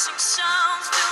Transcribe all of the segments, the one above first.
Crashing sounds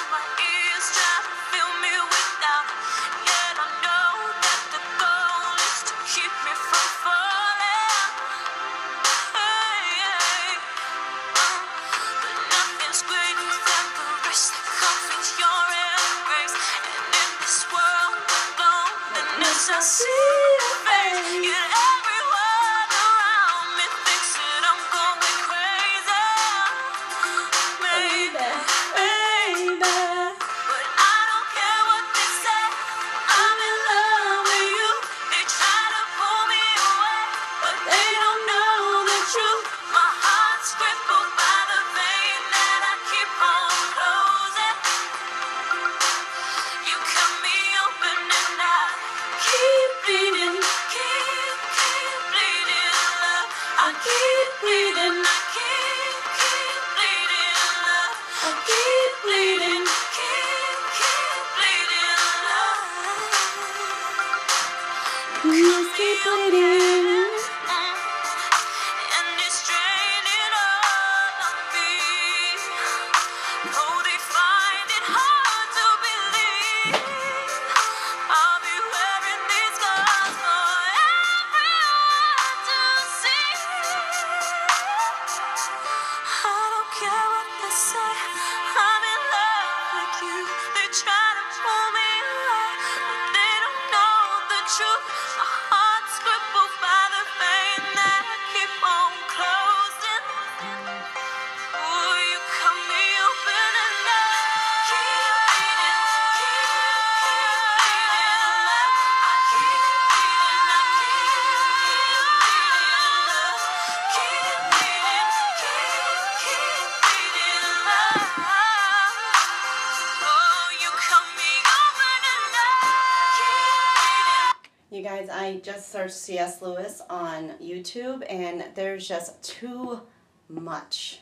search C.S. Lewis on YouTube, and there's just too much.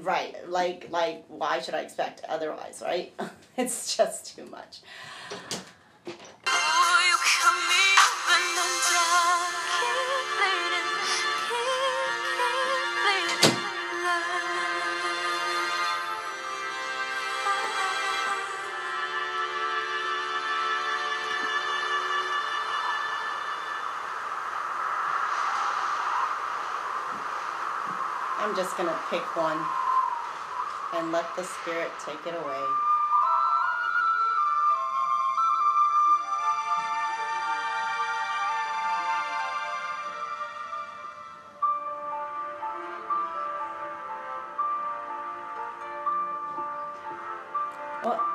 Right, like, like, why should I expect otherwise, right? it's just too much. I'm just going to pick one and let the Spirit take it away.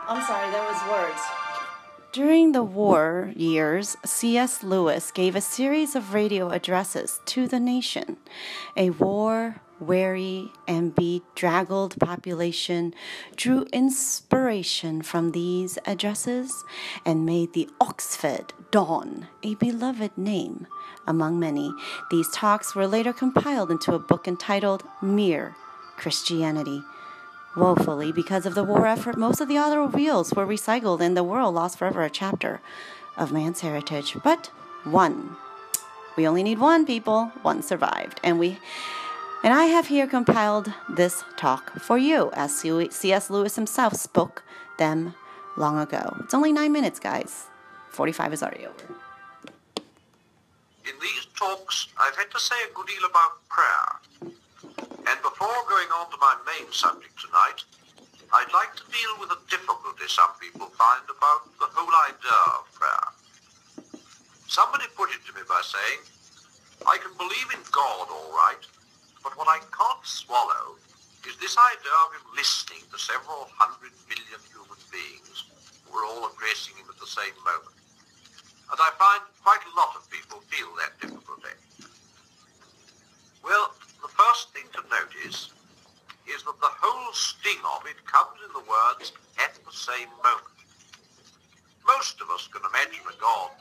I'm sorry, that was words. During the war years, C.S. Lewis gave a series of radio addresses to the nation. A war, weary and bedraggled population drew inspiration from these addresses and made the Oxford don a beloved name among many. These talks were later compiled into a book entitled Mere Christianity. Woefully, because of the war effort, most of the reels were recycled and the world lost forever a chapter of man's heritage. But one. We only need one, people. One survived. And we and I have here compiled this talk for you, as C.S. Lewis himself spoke them long ago. It's only nine minutes, guys. 45 is already over. In these talks, I've had to say a good deal about prayer. And before going on to my main subject tonight, I'd like to deal with a difficulty some people find about the whole idea of prayer. Somebody put it to me by saying, I can believe in God all right, but what I can't swallow is this idea of him listening to several hundred million human beings who are all addressing him at the same moment. And I find quite a lot of people feel that difficulty. Well, the first thing to notice is that the whole sting of it comes in the words, at the same moment. Most of us can imagine a God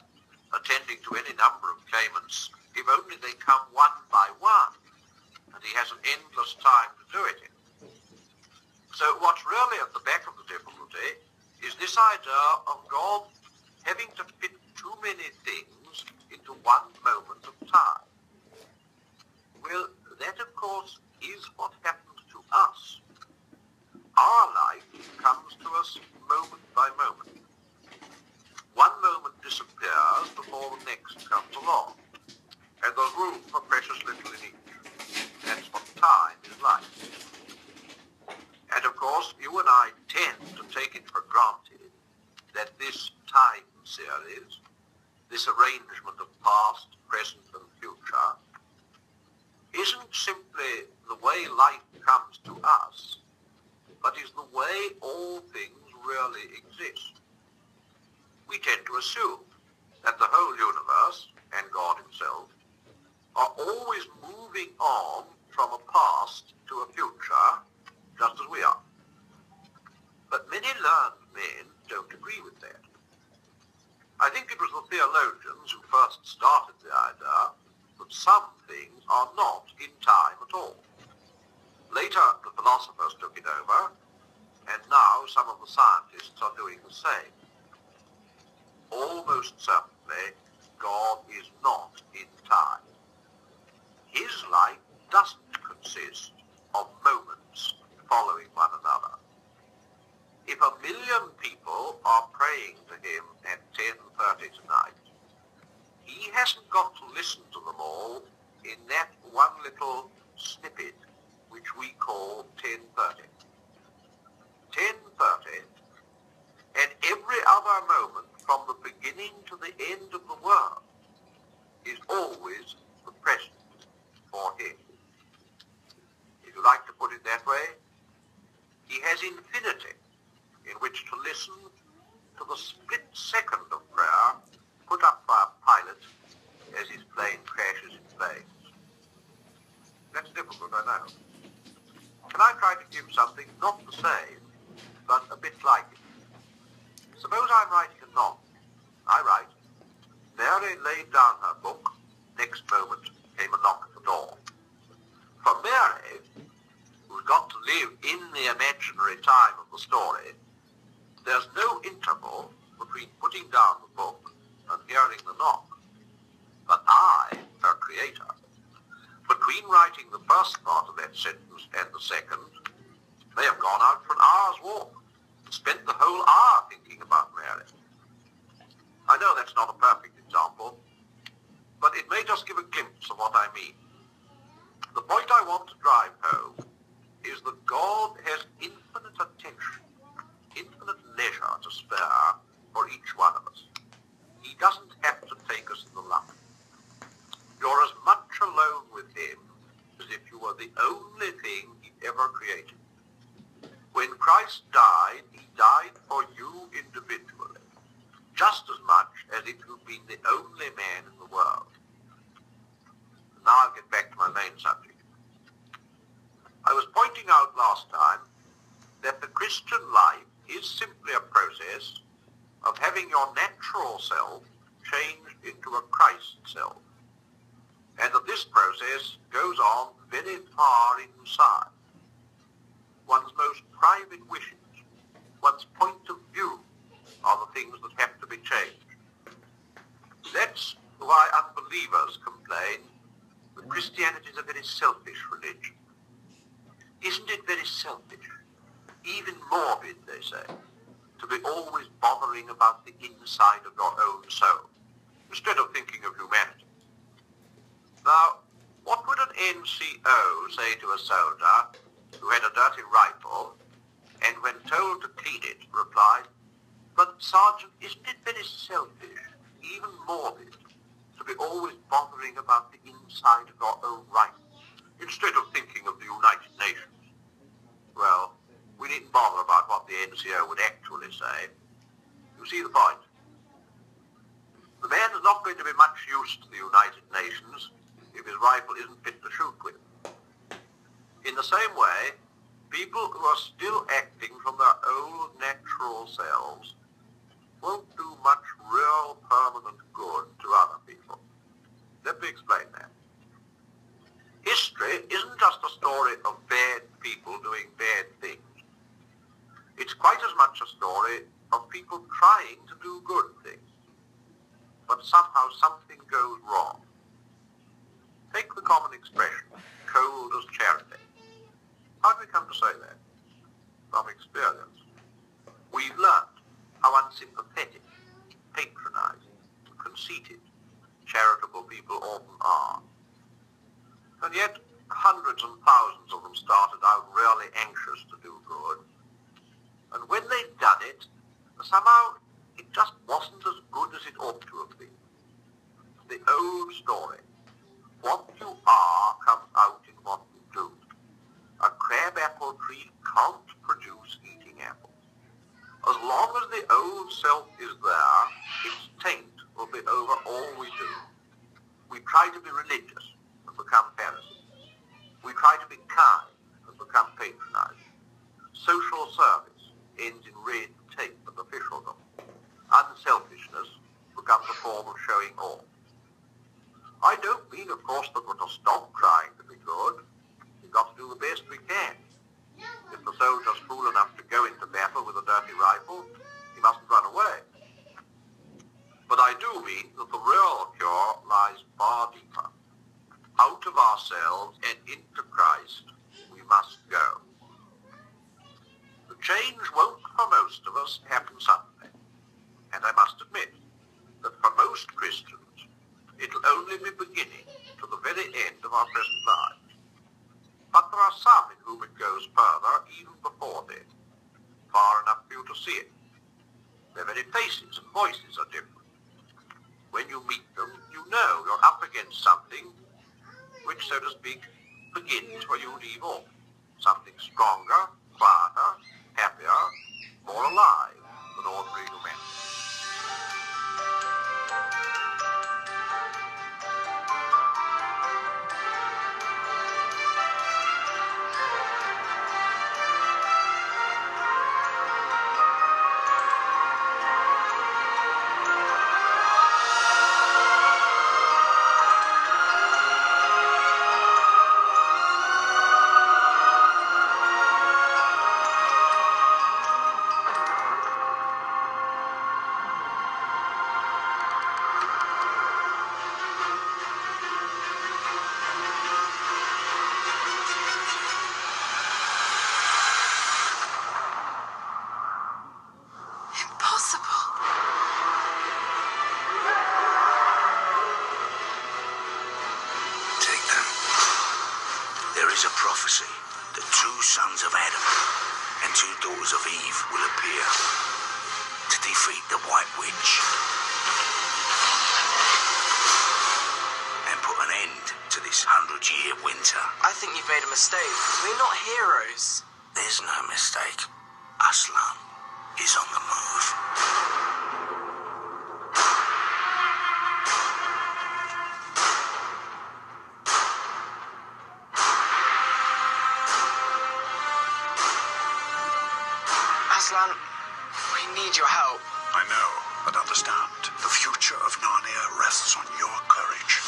attending to any number of claimants if only they come one by one and he has an endless time to do it in. So what's really at the back of the difficulty is this idea of God having to fit too many things into one moment of time. Well, that of course is what happens to us. Our life comes to us moment by moment. One moment disappears before the next comes along, and there's room for precious little in each. That's what time is like. And of course, you and I tend to take it for granted that this time series, this arrangement of past, present, and future, isn't simply the way life comes to us, but is the way all things really exist. We tend to assume that the whole universe, and God himself, are always moving on from a past to a future, just as we are. But many learned men don't agree with that. I think it was the theologians who first started the idea that some things are not in time at all. Later, the philosophers took it over, and now some of the scientists are doing the same. Almost certainly, God is not in time. His life doesn't consist of moments following one another. If a million people are praying to him at 10.30 tonight, he hasn't got to listen to them all in that one little snippet which we call 10.30. 10.30 and every other moment from the beginning to the end of the world is always the present for him you like to put it that way, he has infinity in which to listen to the split second of prayer put up by a pilot as his plane crashes in flames. That's difficult, I know. Can I try to give something not the same, but a bit like it? Suppose I'm writing a novel. I write, Mary laid down her book. Next moment came a knock at the door. For Mary, who's got to live in the imaginary time of the story, there's no interval between putting down the book and hearing the knock. But I, her creator, between writing the first part of that sentence and the second, may have gone out for an hour's walk and spent the whole hour thinking about Mary. I know that's not a perfect example, but it may just give a glimpse of what I mean. The point I want to drive home is that God has infinite attention, infinite leisure to spare for each one of us. He doesn't have to take us in the lump. You're as much alone with him the only thing he ever created. When Christ died, he died for you individually, just as much as if you'd been the only man in the world. Now I'll get back to my main subject. I was pointing out last time that the Christian life is simply a process of having your natural self changed into a Christ self. And that this process goes on very far inside. One's most private wishes, one's point of view are the things that have to be changed. That's why unbelievers complain that Christianity is a very selfish religion. Isn't it very selfish? Even morbid, they say, to be always bothering about the inside of your own soul, instead of thinking of humanity. Now, what would an NCO say to a soldier who had a dirty rifle and when told to clean it replied, but Sergeant, isn't it very selfish, even morbid, to be always bothering about the inside of your own rifle instead of thinking of the United Nations? Well, we needn't bother about what the NCO would actually say. You see the point? The man is not going to be much use to the United Nations if his rifle isn't fit to shoot with. In the same way, people who are still acting from their old natural selves won't do much real permanent good to other people. Let me explain that. History isn't just a story of bad people doing bad things. It's quite as much a story of people trying to do good things. But somehow something goes wrong. Take the common expression, cold as charity. How do we come to say that? From experience. We've learned how unsympathetic, patronizing, conceited charitable people often are. And yet, hundreds and thousands of them started out really anxious to do good. And when they'd done it, somehow it just wasn't as good as it ought to have been. The old story. What you are comes out in what you do. A crabapple tree can't produce eating apples. As long as the old self is there, its taint will be over all we do. We try to be religious and become Pharisees. We try to be kind and become patronizing. Social service ends in red tape and officialdom. Unselfishness becomes a form of showing off. I don't mean, of course, that we're to stop trying to be good. We've got to do the best we can. If the soldier's fool enough to go into battle with a dirty rifle, he mustn't run away. But I do mean that the real cure lies far deeper. Out of ourselves and into Christ we must go. The change won't for most of us happen suddenly. And I must admit that for most Christians it'll only be beginning to the very end of our present lives. But there are some in whom it goes further even before then, far see it. Their very faces and voices are different. When you meet them, you know you're up against something which, so to speak, begins where you leave off. Something stronger, quieter, happier, more alive than ordinary humanity. Prophecy that two sons of Adam and two daughters of Eve will appear to defeat the White Witch and put an end to this hundred-year winter. I think you've made a mistake. We're not heroes. There's no mistake. Aslan Aslan, we need your help. I know, but understand, the future of Narnia rests on your courage.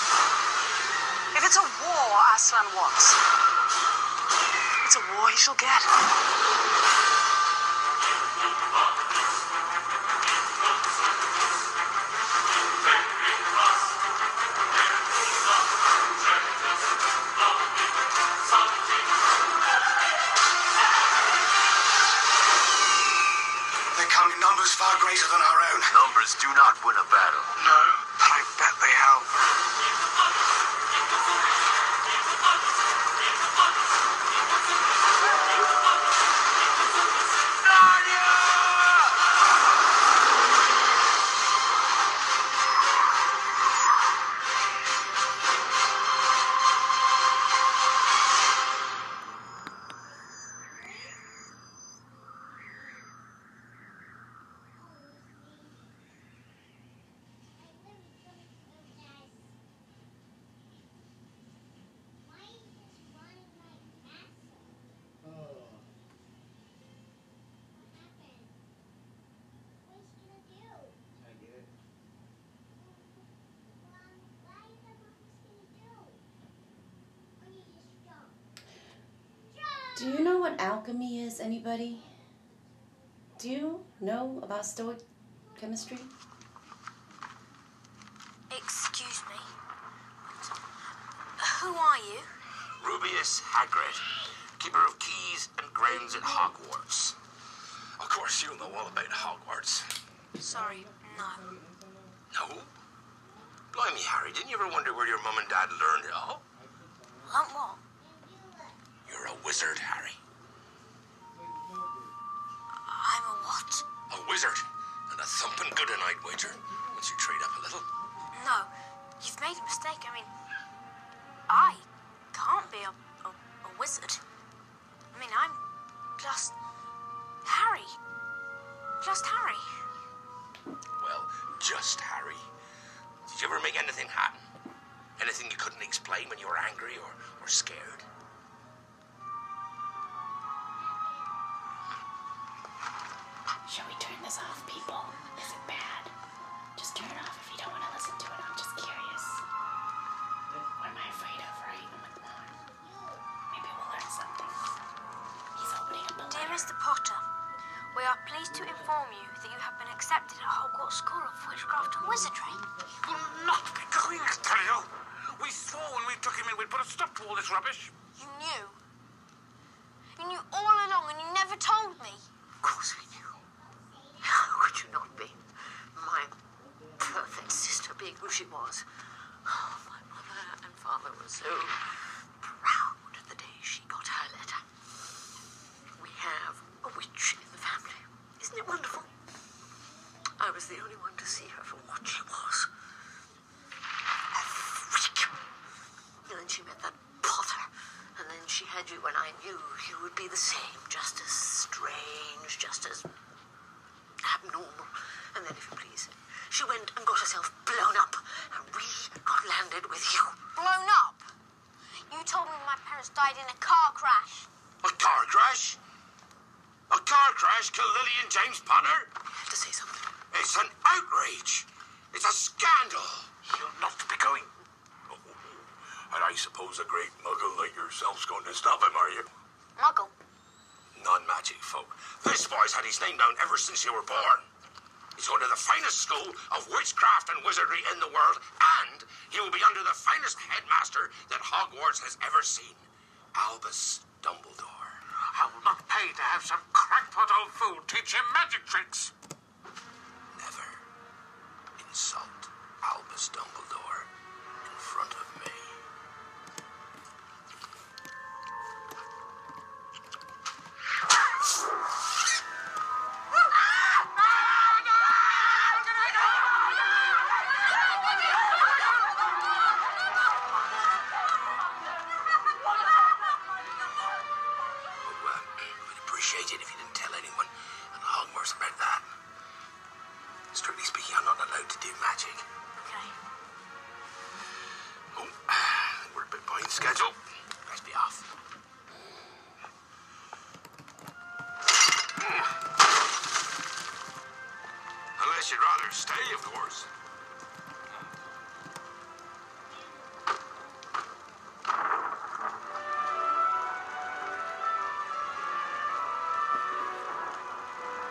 If it's a war Aslan wants, it's a war he shall get. Greater than our own. Numbers do not win a battle. No, Do you know what alchemy is, anybody? Do you know about Stoic chemistry? Excuse me. Who are you? Rubeus Hagrid, keeper of keys and grounds at Hogwarts. Of course, you know all about Hogwarts. Sorry, no. No? Blimey, Harry, didn't you ever wonder where your mum and dad learned it all? Learnt what? You're a wizard, Harry. I'm a what? A wizard. And a thumping good a night wager, once you trade up a little. No, you've made a mistake. I mean, I can't be a, a, a wizard. I mean, I'm just Harry. Just Harry. Well, just Harry. Did you ever make anything happen? Anything you couldn't explain when you were angry or, or scared? Mr. Potter, we are pleased to inform you that you have been accepted at Hogwarts School of Witchcraft and Wizardry. will not be going, I tell you. We swore when we took him in we'd put a stop to all this rubbish. You knew. You knew all along and you never told me. Of course we knew. How could you not be? My perfect sister being who she was. Oh, my mother and father were so proud the day she got her letter. We have a witch in the family. Isn't it wonderful? I was the only one to see her for what she was. A freak. And then she met that Potter. And then she had you when I knew you would be the same. Just as strange, just as abnormal. And then, if you please, she went and got herself blown up. And we got landed with you. Blown up. You told me my parents died in a car crash. A car crash? A car crash killed Lily and James Potter? You have to say something. It's an outrage. It's a scandal. You'll not be going. And I suppose a great muggle like yourself's going to stop him, are you? Muggle. Non-magic folk. This boy's ever since you were born. He's going to the finest school of witchcraft and wizardry in the world, and he will be under the finest headmaster that Hogwarts has ever seen, Albus Dumbledore. I will not pay to have some crackpot old fool teach him magic tricks. Better stay, of course.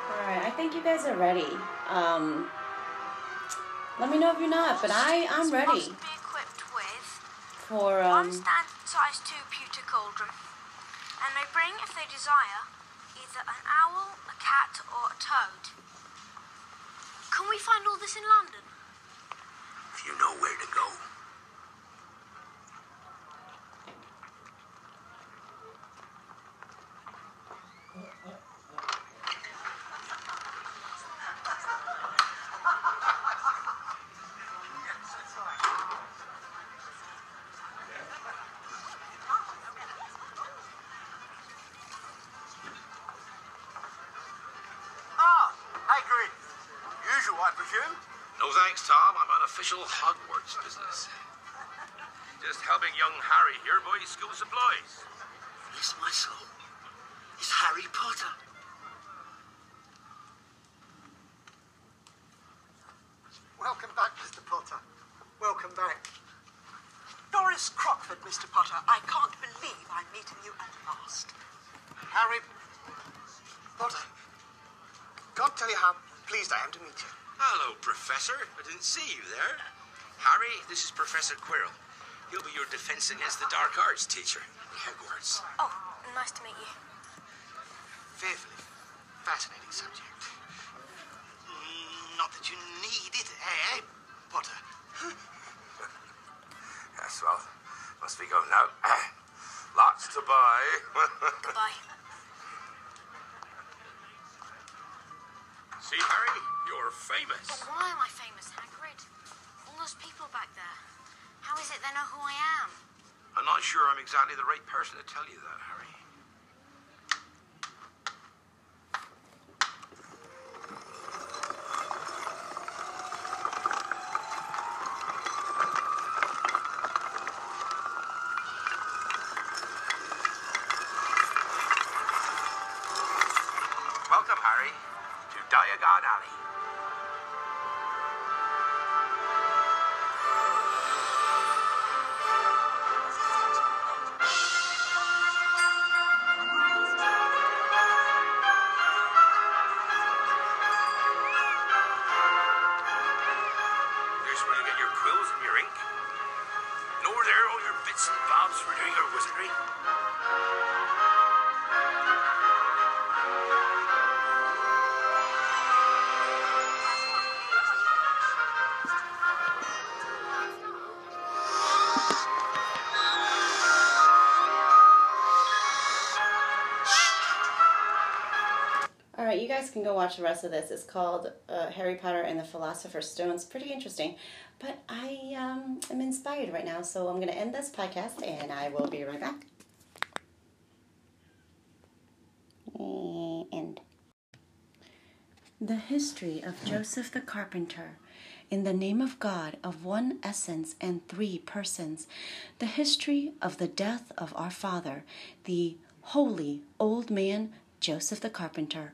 All right, I think you guys are ready. Um, let me know if you're not, but I I'm ready Must be equipped with for one um. size two pewter cauldron, and they bring, if they desire, either an owl, a cat, or a toad. Can we find all this in London? If you know where to go. Official Hogwarts business. Just helping young Harry here buy school supplies. Bless my soul. It's Harry Potter. Welcome back, Mr. Potter. Welcome back. Doris Crockford, Mr. Potter. I can't believe I'm meeting you at last. Harry Potter. Can't tell you how pleased I am to meet you. Hello, Professor. I didn't see you there. Harry, this is Professor Quirrell. He'll be your defense against the dark arts teacher at Hogwarts. Oh, nice to meet you. Fearfully fascinating subject. Not that you need it, eh, Potter? Yes, well, must be going now. Lots to buy. Goodbye. Famous. But why am I famous, Hagrid? All those people back there. How is it they know who I am? I'm not sure I'm exactly the right person to tell you that, Harry. Can go watch the rest of this. It's called uh, Harry Potter and the Philosopher's Stone. It's pretty interesting, but I um, am inspired right now, so I'm going to end this podcast and I will be right back. End. The history of Joseph the Carpenter. In the name of God, of one essence and three persons. The history of the death of our father, the holy old man Joseph the Carpenter.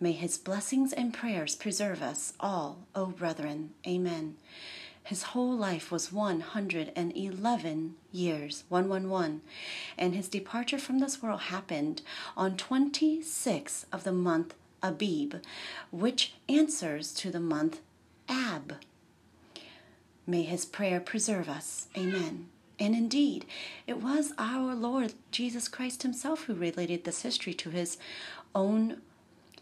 May his blessings and prayers preserve us all, O brethren. Amen. His whole life was 111 years, 111, and his departure from this world happened on 26 of the month Abib, which answers to the month Ab. May his prayer preserve us. Amen. And indeed, it was our Lord Jesus Christ himself who related this history to his own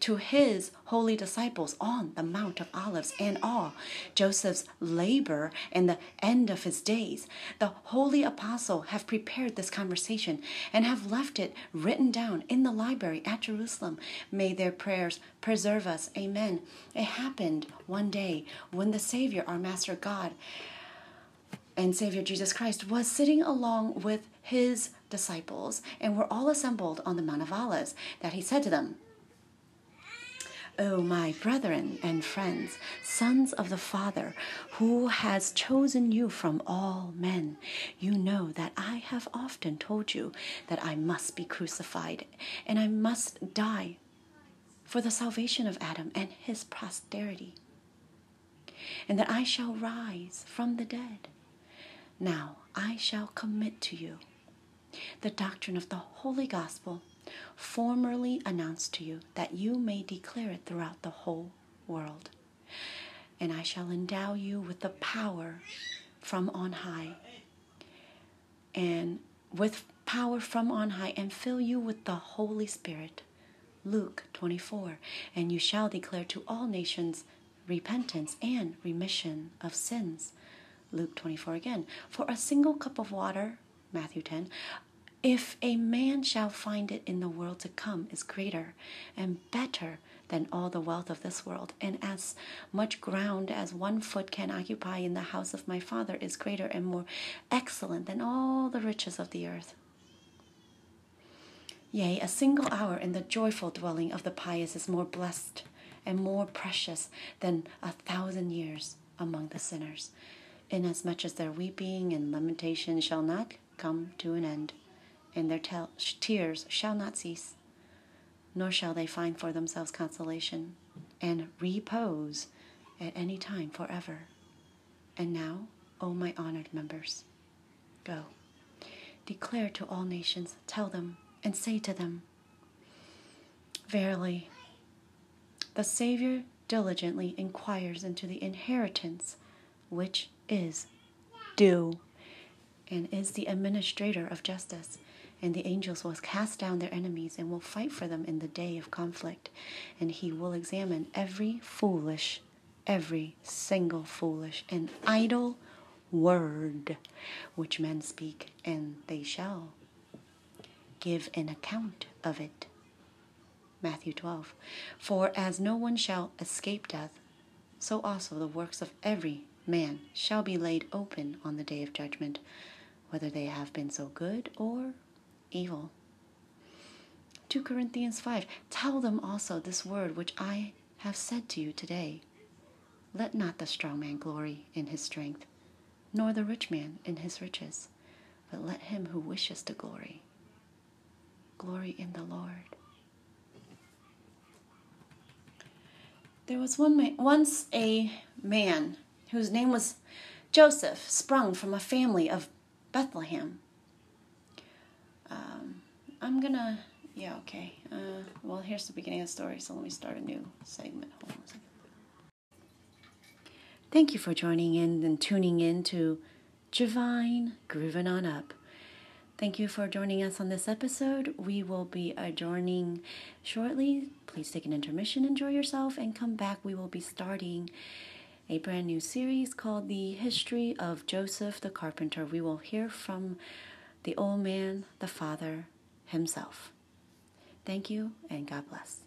to his holy disciples on the Mount of Olives and all Joseph's labor and the end of his days. The holy apostle have prepared this conversation and have left it written down in the library at Jerusalem. May their prayers preserve us. Amen. It happened one day when the Savior, our Master God, and Savior Jesus Christ was sitting along with his disciples and were all assembled on the Mount of Olives that he said to them, O my brethren and friends, sons of the Father, who has chosen you from all men, you know that I have often told you that I must be crucified and I must die for the salvation of Adam and his posterity. and that I shall rise from the dead. Now I shall commit to you the doctrine of the holy gospel, formerly announced to you, that you may declare it throughout the whole world. And I shall endow you with the power from on high, and with power from on high, and fill you with the Holy Spirit. Luke 24. And you shall declare to all nations repentance and remission of sins. Luke 24 again. For a single cup of water, Matthew 10, if a man shall find it in the world to come, is greater and better than all the wealth of this world, and as much ground as one foot can occupy in the house of my Father is greater and more excellent than all the riches of the earth. Yea, a single hour in the joyful dwelling of the pious is more blessed and more precious than a thousand years among the sinners, inasmuch as their weeping and lamentation shall not come to an end and their tel- tears shall not cease, nor shall they find for themselves consolation and repose at any time forever. And now, O my honored members, go. Declare to all nations, tell them, and say to them, Verily, the Savior diligently inquires into the inheritance which is due, and is the administrator of justice and the angels will cast down their enemies and will fight for them in the day of conflict. And he will examine every foolish, every single foolish and idle word which men speak, and they shall give an account of it. Matthew 12. For as no one shall escape death, so also the works of every man shall be laid open on the day of judgment, whether they have been so good or evil. 2 Corinthians 5 Tell them also this word which I have said to you today. Let not the strong man glory in his strength, nor the rich man in his riches, but let him who wishes to glory glory in the Lord. There was one once a man whose name was Joseph, sprung from a family of Bethlehem. Um, I'm gonna, yeah, okay. Uh, well, here's the beginning of the story, so let me start a new segment. Hold on a second. Thank you for joining in and tuning in to Divine Grooving On Up. Thank you for joining us on this episode. We will be adjourning shortly. Please take an intermission, enjoy yourself, and come back. We will be starting a brand new series called The History of Joseph the Carpenter. We will hear from the old man, the father himself. Thank you, and God bless.